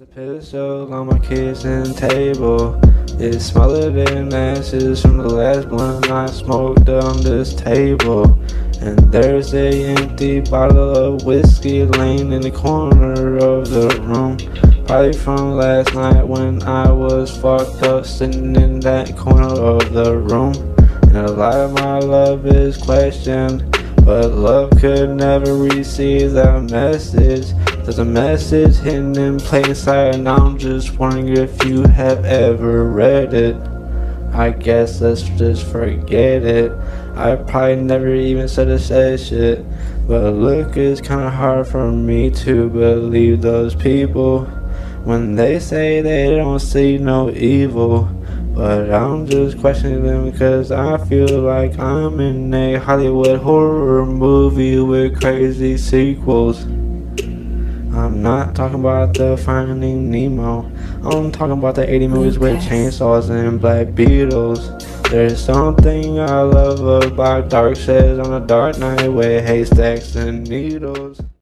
The pistol on my kitchen table. It's smaller than ashes from the last blunt I smoked on this table. And there's a empty bottle of whiskey laying in the corner of the room. Probably from last night when I was fucked up sitting in that corner of the room. And a lot of my love is questioned but love could never receive that message. There's a message hidden in plain sight And I'm just wondering if you have ever read it. I guess let's just forget it. I probably never even said a said shit. But look, it's kinda hard for me to believe those people. When they say they don't see no evil but I'm just questioning them because I feel like I'm in a Hollywood horror movie with crazy sequels. I'm not talking about the Finding Nemo. I'm talking about the 80 movies with chainsaws and black beetles. There's something I love about dark shades on a dark night with haystacks and needles.